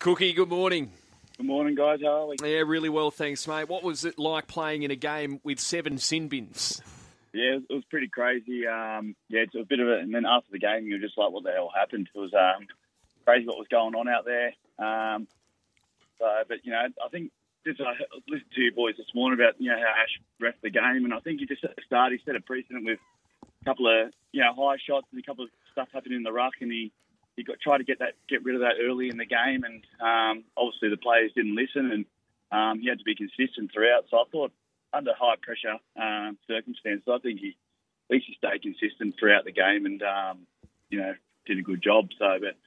Cookie, good morning. Good morning, guys. How are we? Yeah, really well, thanks, mate. What was it like playing in a game with seven sin bins? Yeah, it was pretty crazy. Um, yeah, it's a bit of it. And then after the game, you were just like, what the hell happened? It was um, crazy what was going on out there. Um, so, but, you know, I think just I listened to you boys this morning about, you know, how Ash ref the game. And I think he just at the start, he set a precedent with a couple of, you know, high shots and a couple of stuff happening in the ruck. And he, he got tried to get that get rid of that early in the game, and um, obviously the players didn't listen, and um, he had to be consistent throughout. So I thought under high pressure um, circumstances, I think he at least he stayed consistent throughout the game, and um, you know did a good job. So, but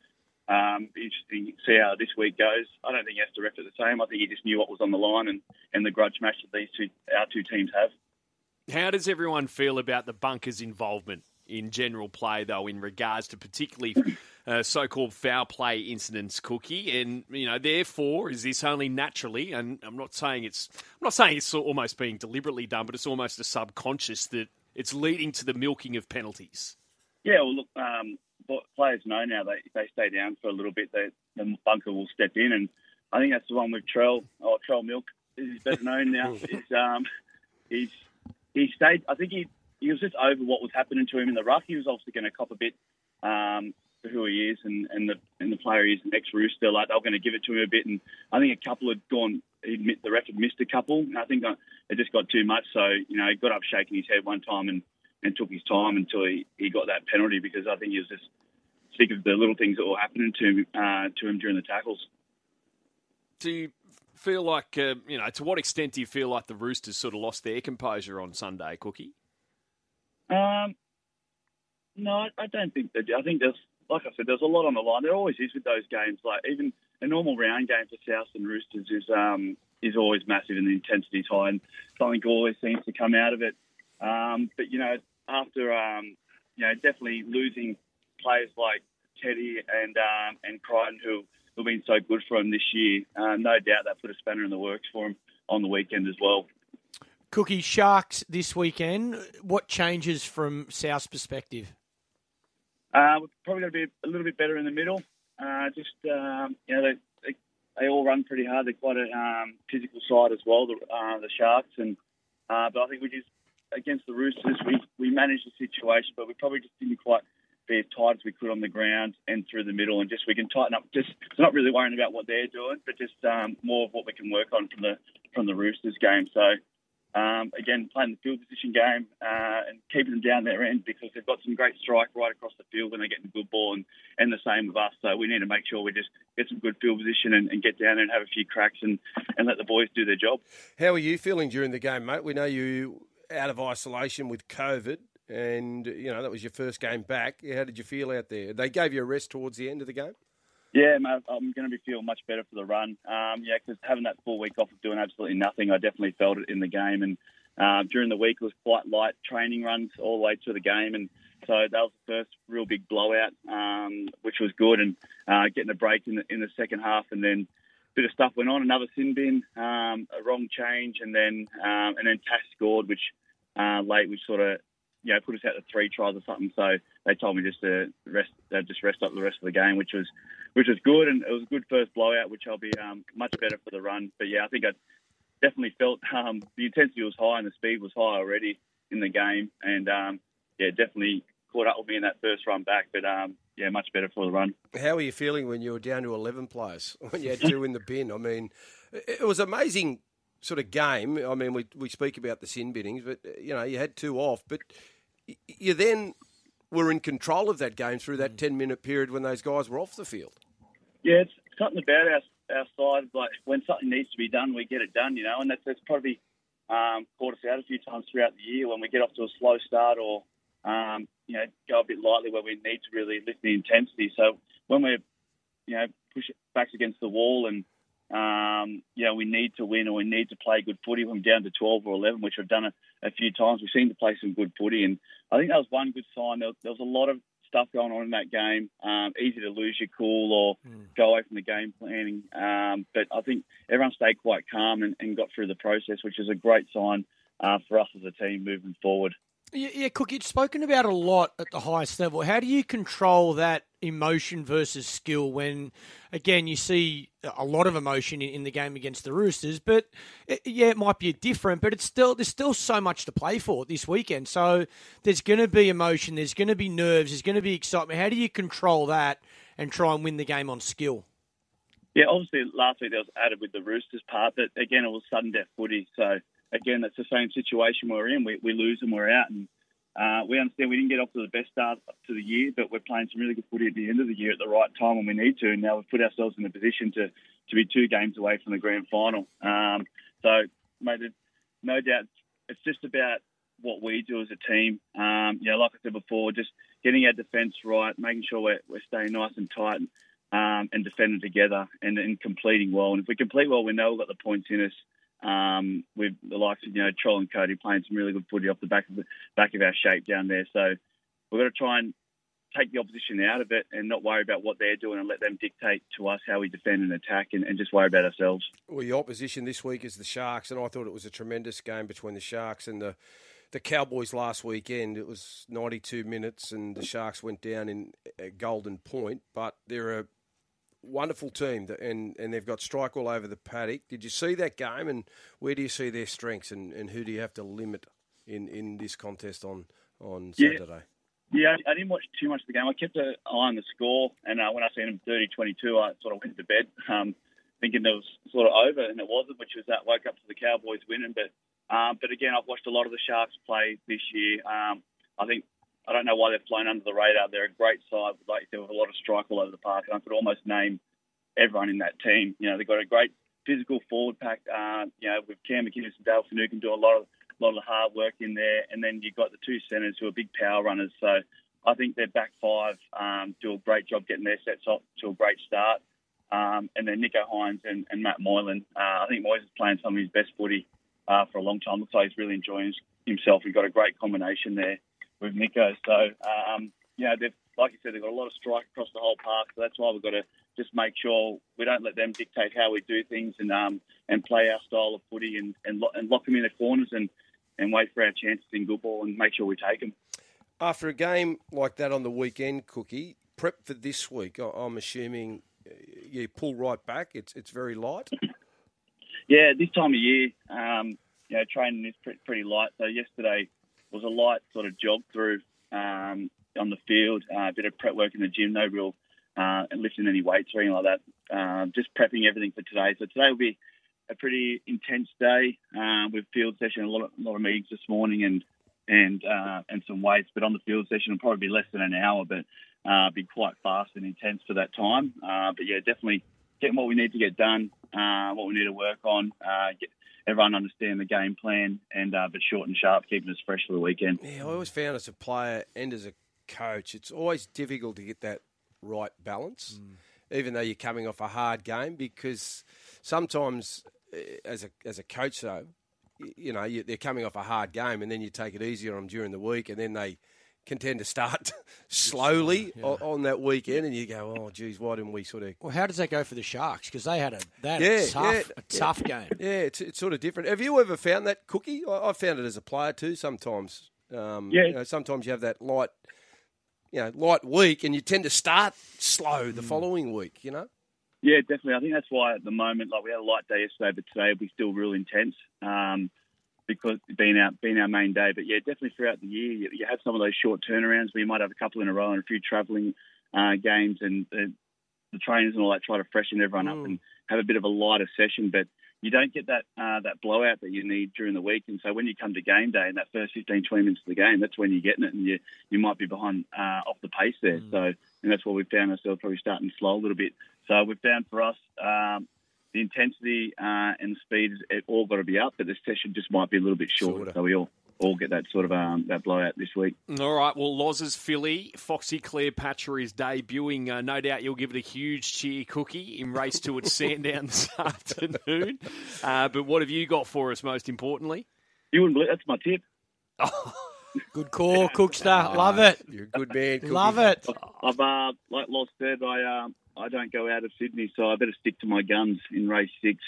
um, interesting to see how this week goes. I don't think he has to ref it the same. I think he just knew what was on the line and, and the grudge match that these two our two teams have. How does everyone feel about the bunkers' involvement in general play, though, in regards to particularly uh, so-called foul play incidents, Cookie? And you know, therefore, is this only naturally? And I'm not saying it's, I'm not saying it's almost being deliberately done, but it's almost a subconscious that it's leading to the milking of penalties. Yeah, well, look, um, players know now that if they stay down for a little bit, they, the bunker will step in, and I think that's the one with Trell or Trell Milk. is better known now. is um, he's he stayed. I think he he was just over what was happening to him in the ruck. He was obviously going to cop a bit um, for who he is and, and the and the player is an ex Rooster. Like they were going to give it to him a bit, and I think a couple had gone. He the ref had missed a couple. I think it just got too much. So you know, he got up shaking his head one time and, and took his time until he, he got that penalty because I think he was just sick of the little things that were happening to him uh, to him during the tackles. Do you feel like uh, you know? To what extent do you feel like the Roosters sort of lost their composure on Sunday, Cookie? Um, no, I don't think that. I think there's, like I said, there's a lot on the line. There always is with those games. Like even a normal round game for South and Roosters is um, is always massive and the intensity's high, and something always seems to come out of it. Um, but you know, after um, you know, definitely losing players like Teddy and um, and Crichton, who have been so good for him this year, uh, no doubt that put a spanner in the works for him on the weekend as well. Cookie Sharks this weekend. What changes from South's perspective? Uh, we're probably going to be a little bit better in the middle. Uh, just um, you know, they, they, they all run pretty hard. They're quite a um, physical side as well, the, uh, the Sharks. And uh, but I think we just against the Roosters, we we managed the situation, but we probably just didn't quite be as tight as we could on the ground and through the middle, and just we can tighten up. Just not really worrying about what they're doing, but just um, more of what we can work on from the from the Roosters game. So um, again, playing the field position game uh, and keeping them down their end because they've got some great strike right across the field when they're getting a good ball, and, and the same with us. So we need to make sure we just get some good field position and, and get down there and have a few cracks and, and let the boys do their job. How are you feeling during the game, mate? We know you out of isolation with COVID, and you know that was your first game back. How did you feel out there? They gave you a rest towards the end of the game. Yeah, mate, I'm going to be feeling much better for the run. Um, yeah, because having that full week off of doing absolutely nothing, I definitely felt it in the game. And uh, during the week, it was quite light training runs all the way to the game, and so that was the first real big blowout, um, which was good. And uh, getting a break in the, in the second half, and then a bit of stuff went on. Another sin bin, um, a wrong change, and then um, and then Tash scored, which uh, late, which sort of you know, put us out to three tries or something. So they told me just to rest, uh, just rest up the rest of the game, which was, which was good, and it was a good first blowout, which I'll be um, much better for the run. But yeah, I think I definitely felt um, the intensity was high and the speed was high already in the game, and um, yeah, definitely caught up with me in that first run back. But um, yeah, much better for the run. How were you feeling when you were down to eleven players when you had two in the bin? I mean, it was amazing sort of game. I mean, we we speak about the sin binnings, but you know, you had two off, but you then were in control of that game through that 10 minute period when those guys were off the field. Yeah, it's something about our, our side. Like when something needs to be done, we get it done, you know, and that's, that's probably um, caught us out a few times throughout the year when we get off to a slow start or, um, you know, go a bit lightly where we need to really lift the intensity. So when we're, you know, push it backs against the wall and um, you know, we need to win or we need to play good footy. When down to 12 or 11, which we've done a, a, few times. We seem to play some good footy, and I think that was one good sign. There, there was a lot of stuff going on in that game. Um, easy to lose your cool or mm. go away from the game planning. Um, but I think everyone stayed quite calm and, and, got through the process, which is a great sign uh, for us as a team moving forward. Yeah, yeah, Cook, you've spoken about a lot at the highest level. How do you control that emotion versus skill when, again, you see a lot of emotion in, in the game against the Roosters. But it, yeah, it might be different, but it's still there's still so much to play for this weekend. So there's going to be emotion, there's going to be nerves, there's going to be excitement. How do you control that and try and win the game on skill? Yeah, obviously last week that was added with the Roosters part, but again it was sudden death footy. So again, that's the same situation we're in. We, we lose and we're out, and uh, we understand we didn't get off to the best start to the year, but we're playing some really good footy at the end of the year at the right time when we need to. And now we've put ourselves in a position to, to be two games away from the grand final. Um, so, mate, no doubt it's just about what we do as a team. Um, you know, like I said before, just getting our defence right, making sure we're, we're staying nice and tight um, and defending together and, and completing well. And if we complete well, we know we've got the points in us um, with the likes of you know Trell and Cody playing some really good footy off the back of the back of our shape down there. So we've got to try and take the opposition out of it and not worry about what they're doing and let them dictate to us how we defend and attack and, and just worry about ourselves. Well, your opposition this week is the Sharks, and I thought it was a tremendous game between the Sharks and the the Cowboys last weekend. It was 92 minutes, and the Sharks went down in a golden point, but they're a wonderful team, and, and they've got strike all over the paddock. Did you see that game, and where do you see their strengths, and, and who do you have to limit in, in this contest on, on Saturday? Yeah, I didn't watch too much of the game. I kept an eye on the score, and uh, when I seen them 30-22, I sort of went to bed um, thinking it was sort of over, and it wasn't, which was that woke up to the Cowboys winning. But um, but again, I've watched a lot of the Sharks play this year. Um, I think I don't know why they've flown under the radar. They're a great side, like there was a lot of strike all over the park, and I could almost name everyone in that team. You know, they've got a great physical forward pack. Uh, you know, with Cam McInnes and Dale Finucane do a lot of lot of hard work in there, and then you've got the two centres who are big power runners. So I think their back five um, do a great job getting their sets off to a great start. Um, and then Nicho Hynes and, and Matt Moylan. Uh, I think Moyes is playing some of his best footy uh, for a long time. Looks like he's really enjoying himself. We've got a great combination there with Nicho. So, um, know, they've, like you said, they've got a lot of strike across the whole park. So that's why we've got to just make sure we don't let them dictate how we do things and um, and play our style of footy and, and, lo- and lock them in the corners and, and wait for our chances in good ball and make sure we take them. After a game like that on the weekend, Cookie, prep for this week, I'm assuming uh, you pull right back. It's it's very light. Yeah, this time of year, um, you know, training is pretty light. So yesterday was a light sort of jog through um, on the field, uh, a bit of prep work in the gym, no real uh, lifting any weights or anything like that. Uh, just prepping everything for today. So today will be a pretty intense day uh, with field session, a lot of, a lot of meetings this morning, and and uh, and some weights. But on the field session, it'll probably be less than an hour, but uh, be quite fast and intense for that time. Uh, but yeah, definitely getting what we need to get done, uh, what we need to work on, uh, get everyone understand the game plan, and uh, but short and sharp, keeping us fresh for the weekend. Yeah, I always found as a player and as a coach, it's always difficult to get that right balance, mm. even though you're coming off a hard game, because sometimes eh, as a as a coach though, you know you, they're coming off a hard game, and then you take it easier on them during the week, and then they can tend to start slowly yeah. on, that weekend, and you go, "Oh, geez, why didn't we sort of?" Well, how does that go for the Sharks? Because they had a that yeah, tough, yeah, a tough game. Yeah, it's, it's sort of different. Have you ever found that cookie? I, I found it as a player too. Sometimes, um, yeah. You know, sometimes you have that light, you know, light week, and you tend to start slow the mm. following week. You know. Yeah, definitely. I think that's why at the moment, like we had a light day yesterday, but today will be still real intense. Um, because being our being our main day. But yeah, definitely throughout the year, you, you have some of those short turnarounds where you might have a couple in a row and a few travelling uh, games, and uh, the trainers and all that try to freshen everyone mm. up and have a bit of a lighter session. But you don't get that uh, that blowout that you need during the week. And so when you come to game day in that first 15, 20 minutes of the game, that's when you're getting it, and you you might be behind uh, off the pace there. Mm. So and that's why we found ourselves probably starting slow a little bit. So we've found for us. Um, the intensity uh, and the speed, it all got to be up, but the session just might be a little bit shorter. shorter. So we all all get that sort of um, that blowout this week. All right. Well, Loz's filly, Foxy Cleopatra is debuting. Uh, no doubt you'll give it a huge cheer cookie in race to its Sandown this afternoon. Uh, but what have you got for us? Most importantly, you wouldn't believe that's my tip. Good call, Cookster. Love it. You're a good man. Cookie. Love it. I've uh, like Loz said, I um, I don't go out of Sydney, so I better stick to my guns in race six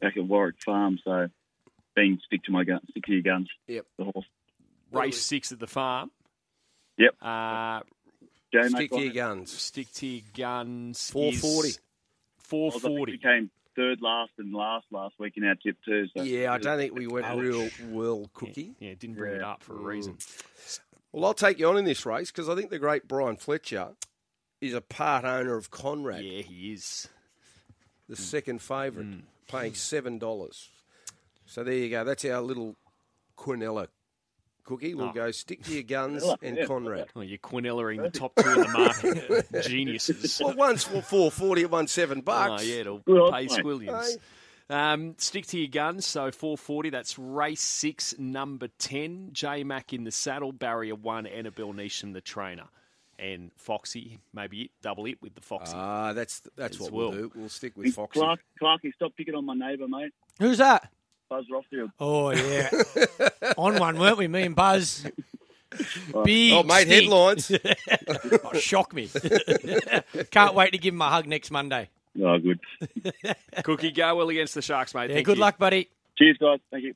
back at Warwick Farm. So, being stick to my guns, stick to your guns. Yep. The horse. Race six at the farm. Yep. Uh, J Stick to your guns. Stick to your guns. 440. Four I think we came third last and last last week in our tip too. So Yeah, I don't think we went Ouch. real well, Cookie. Yeah, didn't bring it up for a reason. Well, I'll take you on in this race because I think the great Brian Fletcher is a part owner of Conrad, Yeah, he is. the second favourite, Mm. paying seven dollars. So there you go. That's our little Quinella cookie. We'll Oh. go stick to your guns and yeah. Conrad. Oh, you're Quinella-ing the top two in the market. Geniuses. Well, once for four forty, it won seven bucks. Oh, yeah, it'll Well, pay mate. squillions. Um, stick to your guns. So 440. That's race six, number 10. J Mac in the saddle. Barrier one. Annabel Neasham, the trainer. And Foxy, maybe it, double it with the Foxy. Ah, that's that's As what well. we'll do. We'll stick with Foxy. Clark, Clarky, stop picking on my neighbour, mate. Who's that? Buzz Rothfield. Oh yeah, on one, weren't we? Me and Buzz. Big Oh, mate, stink. headlines. Oh, shock me. Can't wait to give him a hug next Monday. Oh, good. Cookie, go well against the Sharks, mate. Yeah, Thank good you. luck, buddy. Cheers, guys. Thank you.